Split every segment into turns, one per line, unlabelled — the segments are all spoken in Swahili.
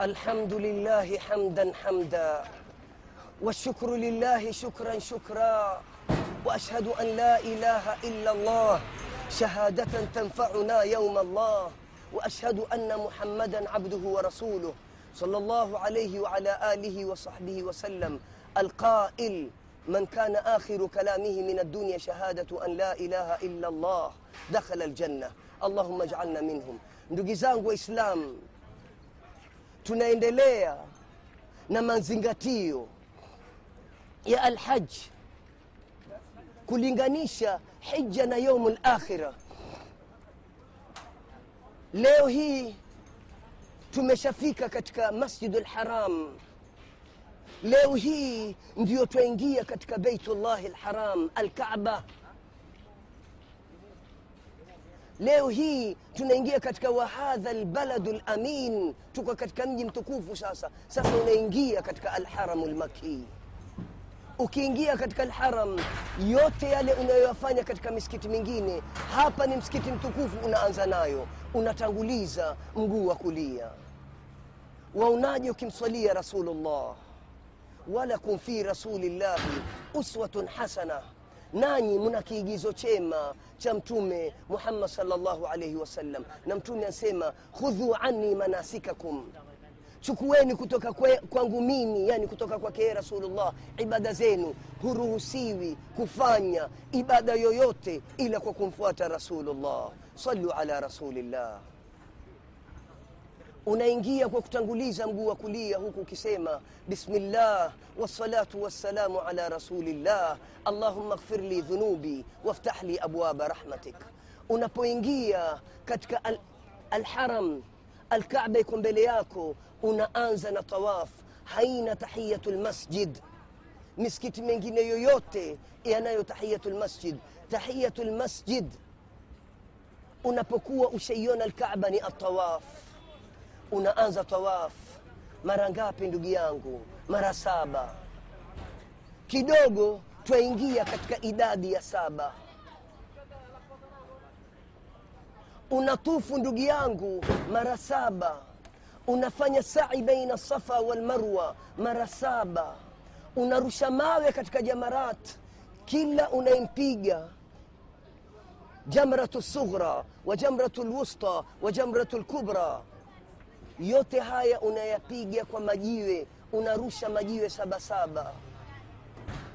الحمد لله حمدا حمدا والشكر لله شكرا شكرا وأشهد أن لا إله إلا الله شهادة تنفعنا يوم الله وأشهد أن محمدا عبده ورسوله صلى الله عليه وعلى آله وصحبه وسلم القائل من كان آخر كلامه من الدنيا شهادة أن لا إله إلا الله دخل الجنة اللهم اجعلنا منهم. Ndugu zangu waislamu tunaendelea na mazingatio ya alhaji kulinganisha hija na yaumu lakhira leo hii tumeshafika katika masjidu lharam leo hii ndiyo twaingia katika beitullahi lharam alkaba leo hii tunaingia katika wahadha lbaladu lamin tuko katika mji mtukufu sasa. Sasa unaingia katika alharamu lmakii ukiingia katika alharam yote yale unayoyafanya katika misikiti mingine hapa ni msikiti mtukufu unaanza nayo. Unatanguliza mguu wa kulia. Waonaje ukimswalia rasulullah? Walakum fi rasulillahi uswatun hasana nanyi mna kiigizo chema cha mtume muhammad sallallahu alaihi wasallam na mtume asema khudhu anni manasikakum. Chukueni kutoka kwe, kwangu mimi yani kutoka kwake rasulullah ibada zenu. Huruhusiwi kufanya ibada yoyote ila kwa kumfuata rasulullah. Salu ala rasulillah unaingia kwa kutanguliza mguu wa kulia huku ukisema bismillah wassalatu wassalamu ala rasulillah allahumma ghfir li dhunubi waftah li abwaba rahmatik. Unapoingia katika al, alharam alkaba iko mbele yako unaanza na tawaf haina tahiyatu lmasjid misikiti mengine yoyote yanayo tahiyatu lmasjid tahiyatu lmasjid unapokuwa ushaiona alkaba ni atawaf unaanza tawaf. Mara ngapi ndugu yangu? Mara saba. Kidogo twaingia katika idadi ya saba. Unatufu ndugu yangu mara saba. Unafanya sai baina safa walmarwa mara saba. Unarusha mawe katika jamarat kila unayempiga. Jamratu sughra wa jamratu lwusta wa jamratu lkubra yote haya unayapiga kwa majiwe unarusha majiwe sabasaba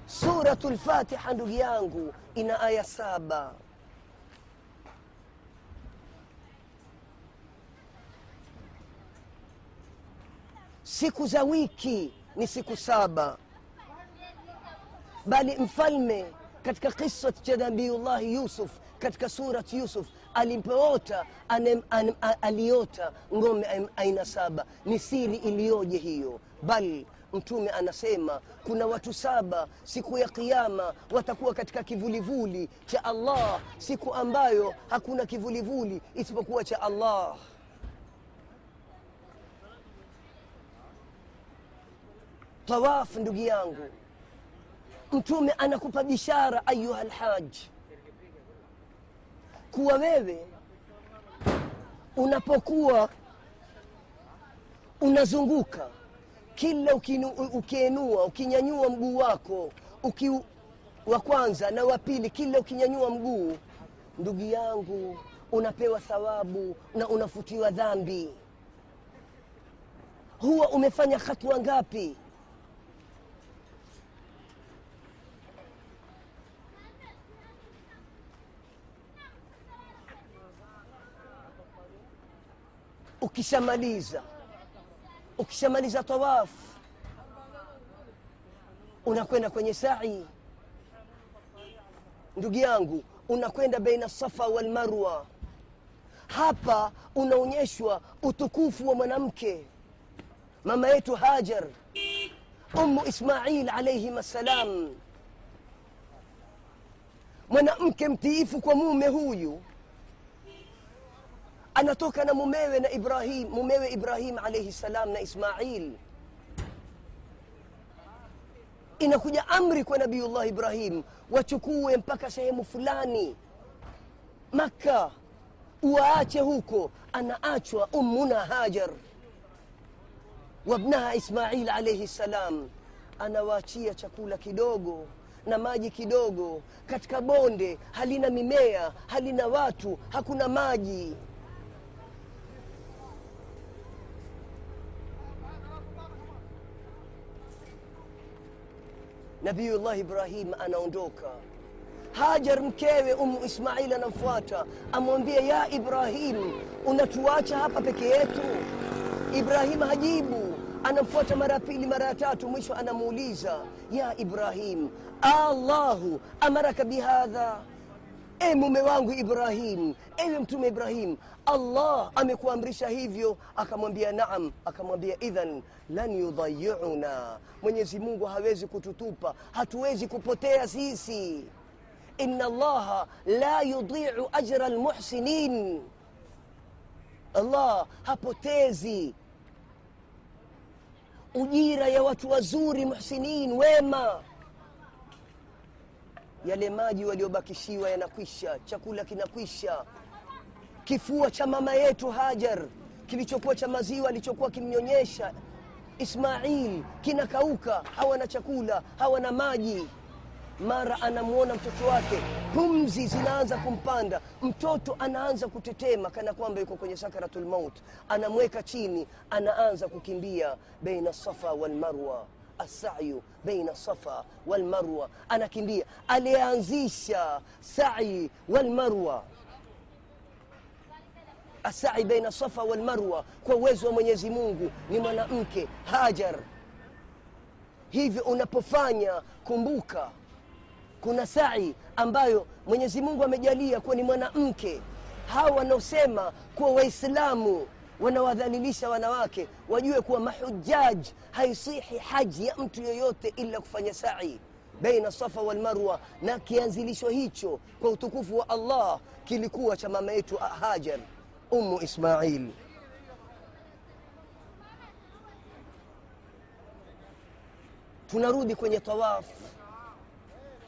suratu lfatiha ndugu yangu ina aya saba. Siku za wiki ni siku saba. Bali mfalme katika kisat cha nabiyullahi yusuf katika surat yusuf alipoota aliota ngome aina saba. Ni siri iliyoje hiyo? Bal mtume anasema kuna watu saba siku ya Kiyama watakuwa katika kivulivuli cha allah siku ambayo hakuna kivulivuli isipokuwa cha allah. Tawafu, ndugu yangu. Mtume anakupa bishara ayuha lhaj kuwa wewe unapokuwa unazunguka kila ukienua ukinyanyua mguu wako uki, wa kwanza na wa pili kila ukinyanyua mguu ndugu yangu unapewa thawabu na unafutiwa dhambi. Huwa umefanya hatua ngapi ukishamaliza ukishamaliza tawafu unakwenda kwenye sai. Ndugu yangu unakwenda baina safa walmarwa hapa unaonyeshwa utukufu wa mwanamke. Mama yetu hajar umu ismail alaihim assalam. Mwanamke mtiifu kwa mume huyu anatoka na mumewe na ibrahim mumewe ibrahim alaihi salam na ismail. Inakuja amri kwa nabiullah ibrahim wachukue mpaka sehemu fulani makka uwaache huko anaachwa ummuna hajar wabnaha ismail alaihi ssalam anawaachia chakula kidogo na maji kidogo katika bonde halina mimea halina watu hakuna maji nabiyullah ibrahim anaondoka. Hajar mkewe umu ismail anamfuata amwambia ya ibrahim unatuacha hapa peke yetu? Ibrahim hajibu anamfuata mara ya pili mara ya tatu mwisho anamuuliza ya ibrahim allahu amaraka bihadha e mume wangu ibrahim ewe mtume ibrahim allah amekuamrisha hivyo. Akamwambia naam. Akamwambia idhan lan yudhayiuna, mwenyezi mungu hawezi kututupa hatuwezi kupotea sisi. Inna allaha la yudiu ajra lmuhsinin allah hapotezi. Ujira ya watu wazuri muhsinin wema yale maji waliobakishiwa yanakwisha chakula kinakwisha. Kifua cha mama yetu hajar kilichokuwa cha maziwa alichokuwa kimnyonyesha. Ismail kinakauka hawana chakula hawana maji. Mara anamwona mtoto wake pumzi zinaanza kumpanda. Mtoto anaanza kutetema kana kwamba yuko kwenye sakaratul maut. Anamweka chini anaanza kukimbia. Beina safa walmarwa asayu baina safa walmarwa anakimbia. Aliyeanzisha sai walmarwa asai baina safa walmarwa kwa uwezo wa mwenyezi mungu ni mwanamke hajar. Hivyo unapofanya kumbuka kuna sai ambayo mwenyezi mungu amejalia kuwa ni mwanamke. Hawa wanaosema kuwa waislamu wanawadhalilisha wanawake wajue kuwa mahujaj haisihi haji ya mtu yoyote ila kufanya sai baina safa walmarwa na kianzilisho hicho kwa utukufu wa allah kilikuwa cha mama yetu hajar umu ismail. Tunarudi kwenye tawafu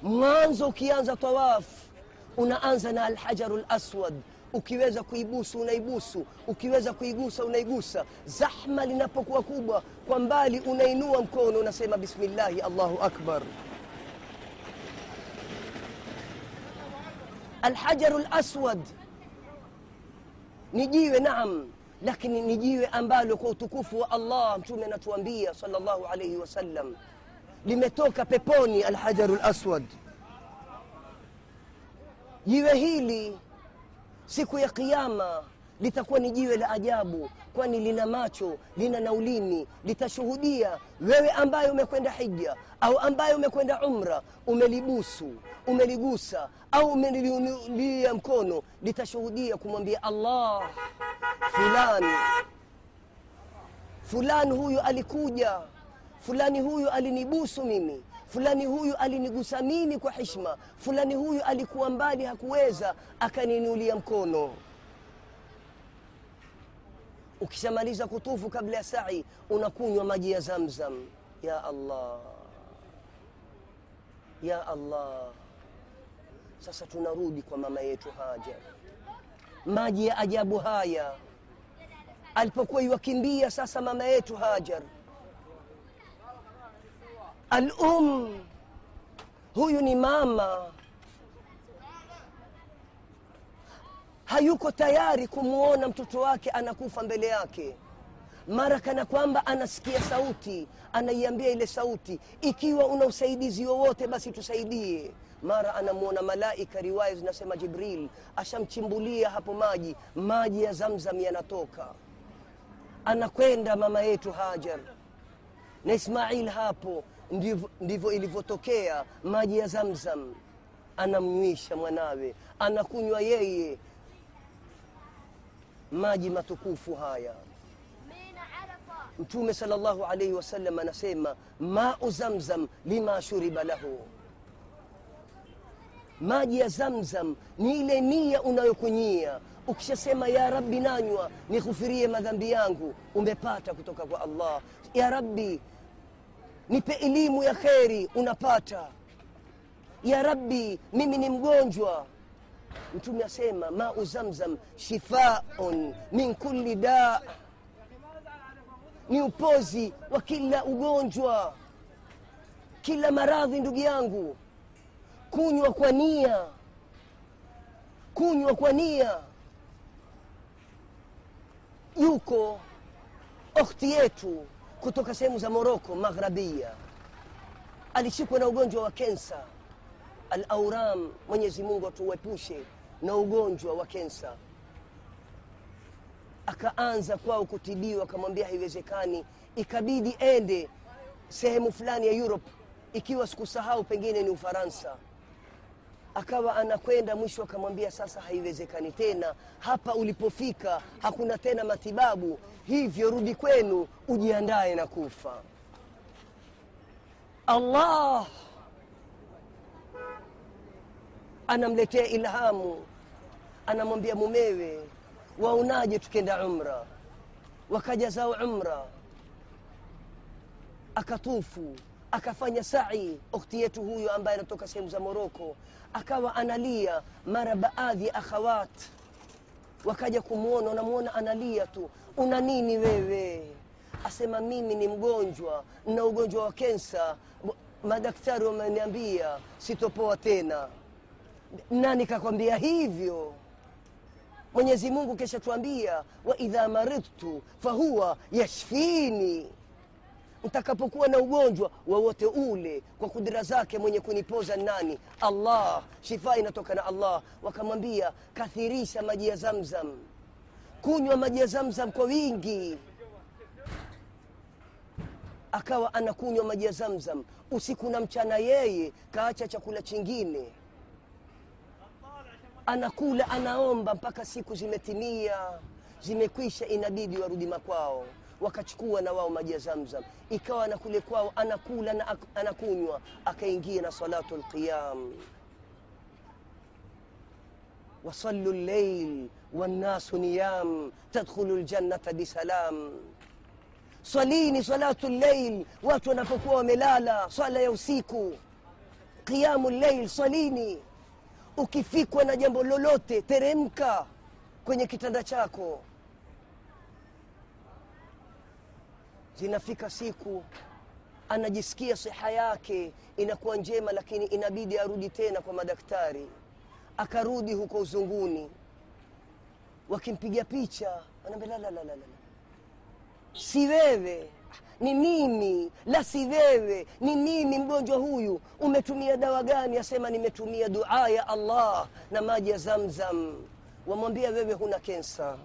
mwanzo ukianza tawaf unaanza na alhajaru laswad ukiweza kuibusu unaibusu. Ukiweza kuigusa unaigusa. Zahma linapokuwa kubwa kwa mbali unainua mkono unasema bismillahi allahu akbar. Alhajaru laswad ni jiwe naam. Lakini ni jiwe ambalo kwa utukufu wa allah mtume anatuambia sallallahu alaihi wasallam limetoka peponi alhajaru laswad jiwe hili siku ya Kiyama litakuwa ni jiwe la ajabu kwani lina macho lina na ulimi litashuhudia wewe ambaye umekwenda hija au ambaye umekwenda umra umelibusu umeligusa au umeliunulia mkono litashuhudia kumwambia allah fulani. Fulani huyu alikuja fulani huyu alinibusu mimi fulani huyu alinigusa mimi kwa hishma fulani huyu alikuwa mbali hakuweza akaninulia mkono. Ukishamaliza kutufu kabla ya sai unakunywa maji ya zamzam. Ya allah. Ya allah. Sasa tunarudi kwa mama yetu hajar maji ya ajabu haya. Alipokuwa iwakimbia sasa mama yetu hajar alum huyu ni mama. Hayuko tayari kumwona mtoto wake anakufa mbele yake. Mara kana kwamba anasikia sauti anaiambia ile sauti. Ikiwa una usaidizi wowote basi tusaidie. Mara anamwona malaika riwaya zinasema jibril ashamchimbulia hapo maji. Maji ya zamzam yanatoka. Anakwenda mama yetu hajar na ismail hapo ndivyo, ilivyotokea. Maji ya zamzam anamnywisha mwanawe anakunywa yeye. Maji matukufu haya. Mtume salllahu alaihi wasallam anasema mau zamzam lima shuriba lahu. Maji ya zamzam ni ile nia unayokunyia. Ukishasema ya rabbi nanywa nikhufirie madhambi yangu umepata kutoka kwa allah. Ya rabbi nipe elimu ya kheri unapata. Ya rabbi mimi ni mgonjwa. Mtume asema mau zamzam shifaun min kulli da. Ni upozi wa kila ugonjwa. Kila maradhi ndugu yangu. Kunywa kwa nia. Kunywa kwa nia. Yuko okhti yetu kutoka sehemu za moroko maghrabia alishikwa na ugonjwa wa kensa. Alauram mwenyezi mungu atuepushe na ugonjwa wa kensa. Akaanza kwao kutibiwa akamwambia haiwezekani. Ikabidi ende sehemu fulani ya europe. Ikiwa sikusahau pengine ni ufaransa akawa anakwenda mwisho akamwambia sasa haiwezekani tena. Hapa ulipofika hakuna tena matibabu. Hivyo rudi kwenu ujiandaye na kufa. Allah anamletea ilhamu anamwambia mumewe waonaje tukenda umra? Wakaja zao umra akatufu akafanya sai. Ukhti yetu huyo ambaye anatoka sehemu za moroko akawa analia. Mara baadhi ya akhawat wakaja kumwona unamwona analia tu. Una nini wewe? Asema mimi ni mgonjwa na ugonjwa wa kensa. Madaktari wameniambia sitopoa tena. Nani kakwambia hivyo. Mwenyezi mungu kesha tuambia waidha maridtu fahuwa yashfini mtakapokuwa na ugonjwa wowote ule kwa kudira zake mwenye kunipoza nani allah shifa inatoka na allah. Wakamwambia kathirisha maji ya zamzam. Kunywa maji ya zamzam kwa wingi. Akawa anakunywa maji ya zamzam. Usiku na mchana yeye kaacha chakula chingine. Anakula anaomba mpaka siku zimetimia. Zimekwisha inabidi warudi makwao wakachukua na wao maji ya zamzam. Ikawa na kule kwao anakula na anakunywa akaingia na salatu lqiyam wasallu llail wannasu niyam tadkhulu ljannata bisalam swalini salatu llail, watu wanapokuwa wamelala swala ya usiku. Qiyamu llail, swalini. Ukifikwa na jambo lolote teremka kwenye kitanda chako zinafika siku anajisikia siha yake inakuwa njema lakini inabidi arudi tena kwa madaktari. Akarudi huko uzunguni. Wakimpiga picha anaambia la, la, si wewe. Ni mimi. La si wewe. Ni mimi mgonjwa huyu. Umetumia dawa gani? Asema nimetumia dua ya allah na maji ya zamzam. Wamwambia wewe huna kensa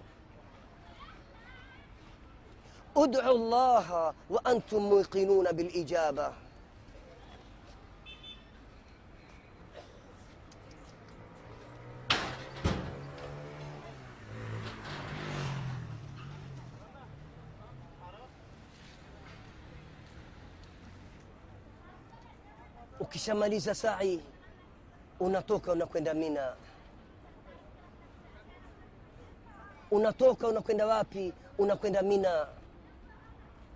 llaha wa antum muqinuna bilijaba ukishamaliza sai unatoka unakwenda mina unatoka unakwenda wapi unakwenda mina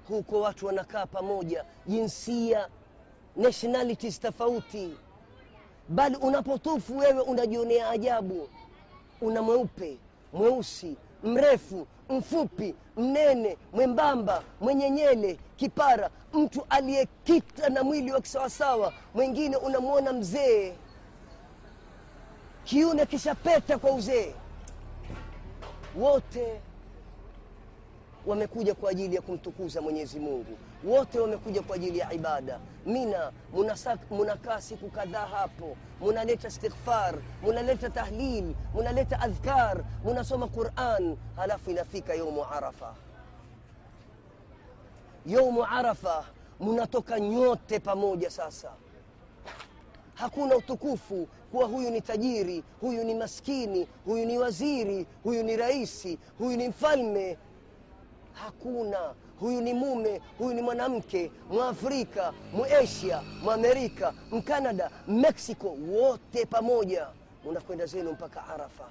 huko watu wanakaa pamoja jinsia nationalities tofauti. Bali unapotufu wewe unajionea ajabu. Una mweupe mweusi mrefu mfupi mnene mwembamba mwenye nyele kipara. Mtu aliyekita na mwili wa kisawasawa mwingine unamwona mzee. Kiune kishapeta kwa uzee. Wote wamekuja kwa ajili ya kumtukuza mwenyezi mungu. Wote wamekuja kwa ajili ya ibada. Mina munakaa siku kadhaa hapo. Munaleta istighfar munaleta tahlil munaleta adhkar munasoma quran. Halafu inafika yaumu arafa. Yaumu arafa munatoka nyote pamoja sasa. Hakuna utukufu kuwa huyu ni tajiri huyu ni maskini huyu ni waziri huyu ni raisi huyu ni mfalme hakuna. Huyu ni mume huyu ni mwanamke mwafrika muasia mwamerika mkanada mexico wote pamoja. Munakwenda zenu mpaka arafa.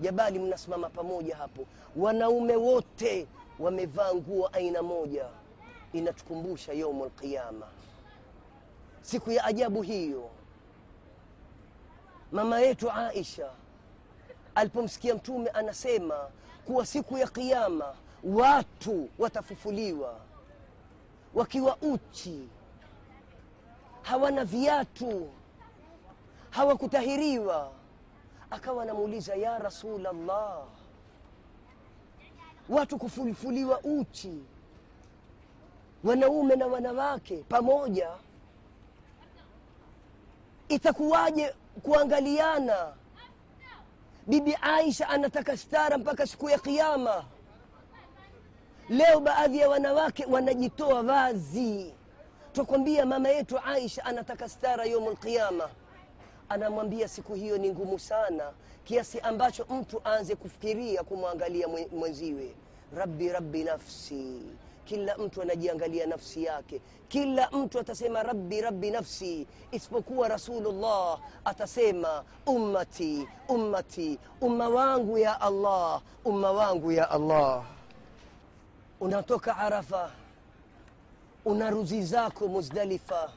Jabali mnasimama pamoja hapo. Wanaume wote wamevaa nguo aina moja. Inatukumbusha yaumul qiyama, siku ya ajabu hiyo. Mama yetu aisha alipomsikia mtume anasema kuwa siku ya qiama watu watafufuliwa wakiwa uchi hawana viatu hawakutahiriwa. Akawa anamuuliza ya rasulllah watu kufufuliwa uchi wanaume na wanawake pamoja itakuwaje kuangaliana? Bibi aisha anataka stara mpaka siku ya kiama leo baadhi ya wanawake wanajitoa vazi. Twakwambia mama yetu aisha anataka stara yomu lqiama anamwambia siku hiyo ni ngumu sana kiasi ambacho mtu aanze kufikiria kumwangalia mwenziwe. Rabbi rabbi nafsi. Kila mtu anajiangalia nafsi yake. Kila mtu atasema rabbi rabbi nafsi. Isipokuwa rasulullah atasema ummati ummati umma wangu ya allah umma wangu ya allah unatoka arafa una ruzi zako muzdalifa.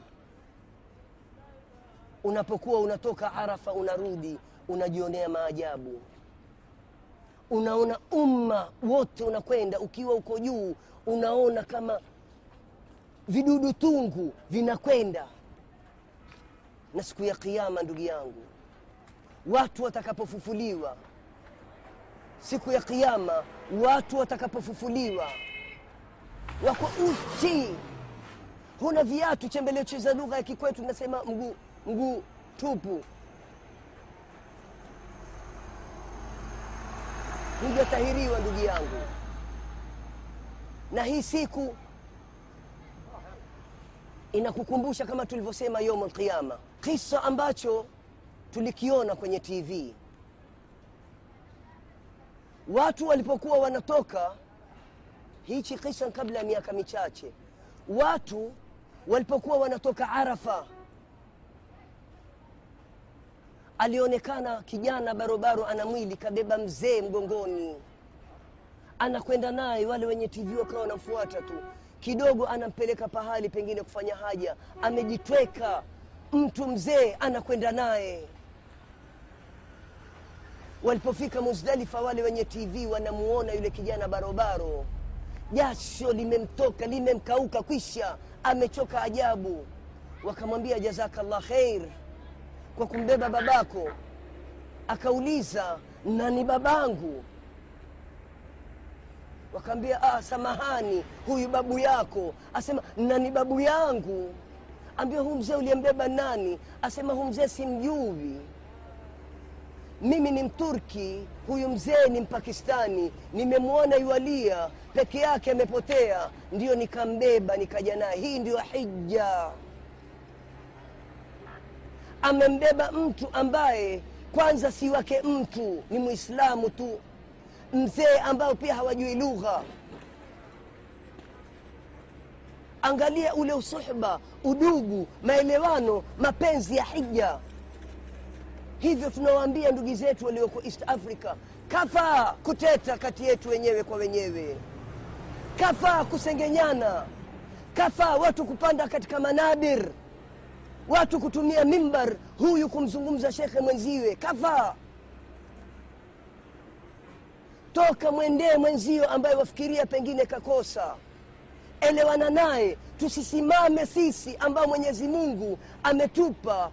Unapokuwa unatoka arafa unarudi unajionea maajabu. Unaona umma wote unakwenda ukiwa uko juu unaona kama vidudu tungu vinakwenda. Na siku ya kiama ndugu yangu watu watakapofufuliwa siku ya kiama watu watakapofufuliwa wako uchi huna viatu Chembeleo cheza lugha ya kikwetu nasema mguu mguu tupu. Hujatahiriwa ndugu yangu. Na hii siku inakukumbusha kama tulivyosema yomu lqiama kisa ambacho tulikiona kwenye tv watu walipokuwa wanatoka hichi kisa kabla ya miaka michache. Watu walipokuwa wanatoka arafa alionekana kijana barobaro ana mwili kabeba mzee mgongoni. Anakwenda naye wale wenye tv wakawa wanamfuata tu. Kidogo anampeleka pahali pengine kufanya haja. Amejitweka. Mtu mzee anakwenda naye. Walipofika muzdalifa wale wenye tv wanamuona yule kijana barobaro jasho limemtoka limemkauka kwisha amechoka ajabu. Wakamwambia jazakallah kheir kwa kumbeba babako. Akauliza nani babangu? Wakaambia ah, samahani huyu babu yako. Asema nani babu yangu? Ambia huu mzee uliyembeba nani? Asema huu mzee simjui mimi ni mturki huyu mzee ni mpakistani. Nimemwona yualia peke yake amepotea. Ndiyo nikambeba nikaja naye. Hii ndiyo hija. Amembeba mtu ambaye kwanza si wake mtu ni mwislamu tu. Mzee ambao pia hawajui lugha. Angalia ule usuhba udugu maelewano mapenzi ya hija hivyo tunawaambia ndugu zetu walioko east africa kafa kuteta kati yetu wenyewe kwa wenyewe. Kafa kusengenyana. Kafa watu kupanda katika manabir watu kutumia mimbar. Huyu kumzungumza shekhe mwenziwe. Kafa. Toka mwendee mwenzio ambaye wafikiria pengine kakosa. Elewana naye. Tusisimame sisi ambao mwenyezi mungu ametupa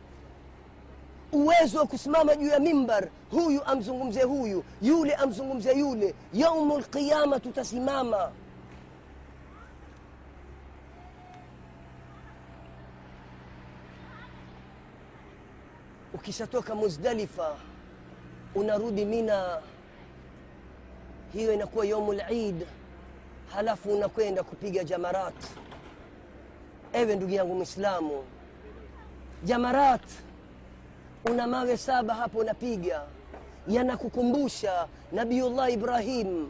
uwezo wa kusimama juu ya mimbar huyu amzungumze huyu yule amzungumze yule yaumu lqiyama tutasimama ukishatoka muzdalifa unarudi mina hiyo inakuwa yaumu lid halafu unakwenda kupiga jamarat. Ewe ndugu yangu mwislamu jamarat una mawe saba hapo unapiga. Yanakukumbusha nabiullah ibrahim.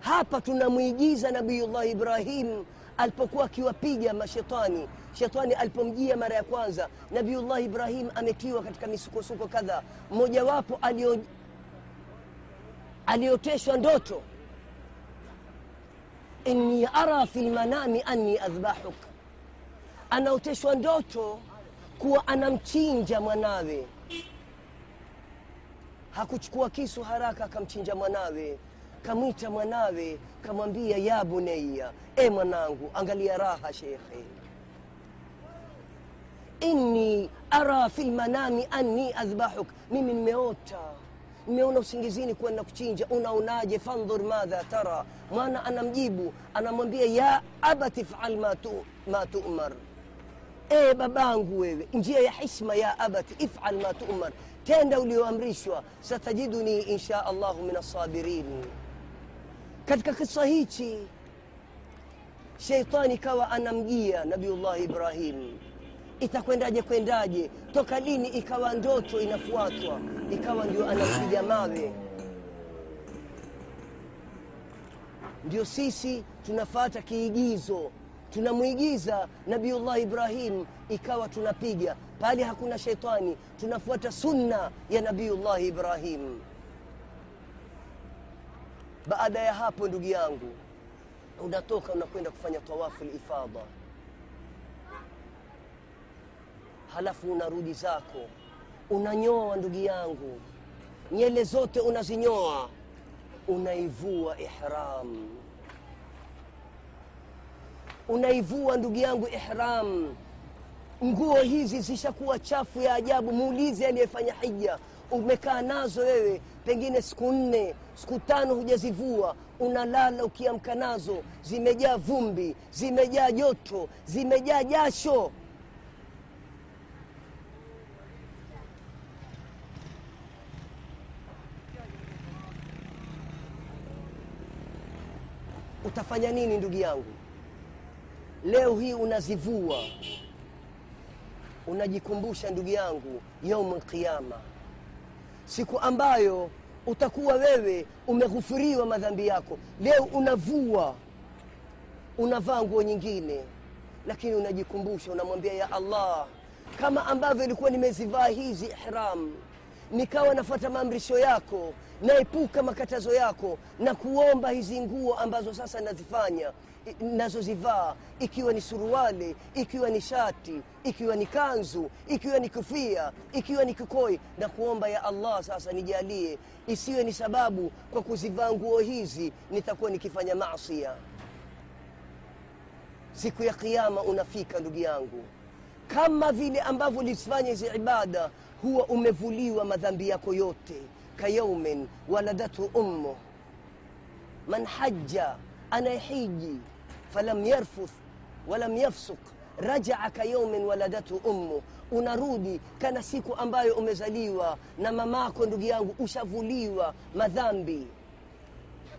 Hapa tunamwigiza nabiullah ibrahim alipokuwa akiwapiga mashetani. Shetani alipomjia mara ya kwanza nabiullah ibrahim ametiwa katika misukosuko kadhaa. Mmojawapo alio alioteshwa ndoto. Inni ara fi lmanami anni adhbahuk. Anaoteshwa ndoto kuwa anamchinja mwanawe. Hakuchukua kisu haraka akamchinja mwanawe. Kamwita mwanawe kamwambia ya bunaiya e mwanangu angalia raha shekhe. Inni ara fi lmanami anni adhbahuk. Mimi nimeota nimeona usingizini kuwa nakuchinja unaonaje? Fandhur madha tara. Mwana anamjibu anamwambia ya abati fal ma tu- ma tumar e babangu wewe njia ya hisma ya abati ifal ma tumar. Tenda ulioamrishwa satajiduni insha allahu min assabirin. Katika kisa hichi sheitani kawa anamjia nabiullahi ibrahim. Itakwendaje kwendaje? Toka lini ikawa ndoto inafuatwa? Ikawa ndio anapiga mawe. Ndio sisi tunafata kiigizo tunamwigiza nabiullah ibrahim ikawa tunapiga. Pale hakuna shetani tunafuata sunna ya Nabiullah ibrahim. Baada ya hapo ndugu yangu unatoka unakwenda kufanya tawafu lifadha halafu unarudi zako. Unanyoa ndugu yangu. Nyele zote unazinyoa. Unaivua ihram unaivua ndugu yangu ihram. Nguo hizi zishakuwa chafu ya ajabu. Muulize aliyefanya hija. Umekaa nazo wewe pengine siku nne siku tano hujazivua. Unalala ukiamka nazo. Zimejaa vumbi zimejaa joto zimejaa jasho. Utafanya nini ndugu yangu leo hii unazivua. Unajikumbusha ndugu yangu yaumul qiyama, siku ambayo utakuwa wewe umeghufuriwa madhambi yako. Leo unavua. Unavaa nguo nyingine. Lakini unajikumbusha unamwambia ya allah kama ambavyo ilikuwa nimezivaa hizi ihram nikawa nafuata maamrisho yako naepuka makatazo yako na kuomba hizi nguo ambazo sasa nazifanya nazozivaa ikiwa ni suruali ikiwa ni shati ikiwa ni kanzu ikiwa ni kofia ikiwa ni kikoi na kuomba ya allah sasa nijalie isiwe ni sababu kwa kuzivaa nguo hizi nitakuwa nikifanya masia siku ya kiama unafika ndugu yangu. Kama vile ambavyo ulizifanya hizi ibada huwa umevuliwa madhambi yako yote kayaumin waladatu ummu. Man haja anayehiji falam yarfuth walam yafsuk rajaa kayaumin waladathu ummu. Unarudi kana siku ambayo umezaliwa na mamako ndugu yangu ushavuliwa madhambi.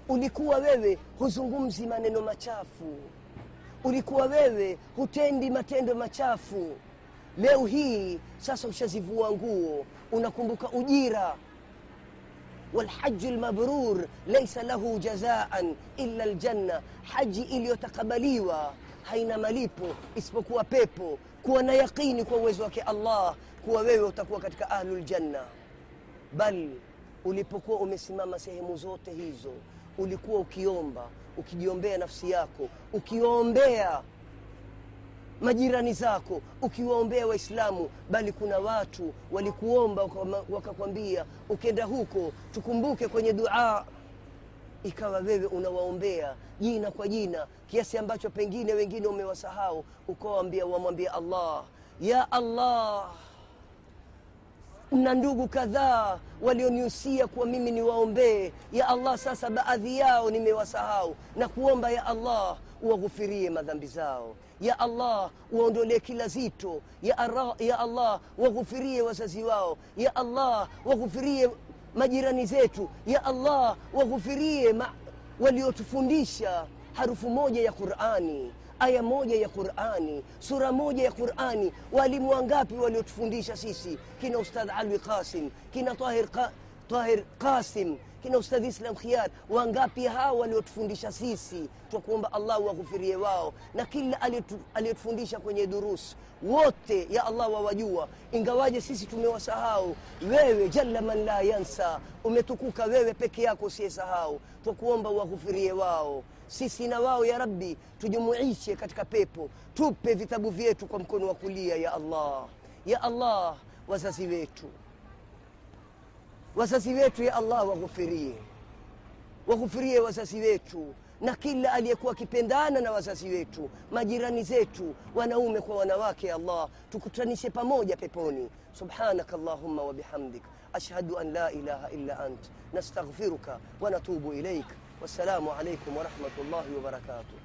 Ulikuwa wewe huzungumzi maneno machafu. Ulikuwa wewe hutendi matendo machafu leo hii sasa ushazivua nguo unakumbuka ujira. Walhaju lmabrur laisa lahu jazaan illa ljanna haji iliyotakabaliwa haina malipo isipokuwa pepo kuwa na yaqini kwa uwezo wake allah kuwa wewe utakuwa katika ahlu ljanna bal ulipokuwa umesimama sehemu zote hizo ulikuwa ukiomba ukijiombea nafsi yako ukiombea majirani zako ukiwaombea waislamu bali kuna watu walikuomba wakakwambia ukenda huko tukumbuke kwenye dua. Ikawa wewe unawaombea jina kwa jina kiasi ambacho pengine wengine umewasahau ukawaambia, wamwambia allah ya allah na ndugu kadhaa walionihusia kuwa mimi niwaombee. Ya allah sasa baadhi yao nimewasahau. Na kuomba ya allah uwaghufirie madhambi zao ya allah waondolee kila zito. Ya, ara, ya allah waghufirie wazazi wao. Ya allah waghufirie majirani zetu. Ya allah waghufirie waliotufundisha harufu moja ya qurani aya moja ya qurani sura moja ya qurani. Waalimu wangapi waliotufundisha sisi? Kina ustadh alwi qasim kina tahir, ka, tahir qasim kina ustadhi islam Khiar, wangapi hao waliotufundisha sisi twakuomba allah waghufirie wao na kila aliyetu- aliyetufundisha kwenye durus wote ya allah wawajua. Ingawaje sisi tumewasahau wewe jalla man la yansa umetukuka wewe peke yako usiyesahau twakuomba waghufirie wao. Sisi na wao ya rabbi tujumuishe katika pepo. Tupe vitabu vyetu kwa mkono wa kulia ya allah. Ya allah wazazi wetu wazazi wetu ya allah waghufirie waghufirie wazazi wetu. Na kila aliyekuwa akipendana na wazazi wetu majirani zetu wanaume kwa wanawake allah tukutanishe pamoja peponi. Subhanaka allahumma wabihamdik ashhadu an la ilaha illa ant. Nastaghfiruka wanatubu ilaik wassalamu alaikum warahmatullahi wabarakatuh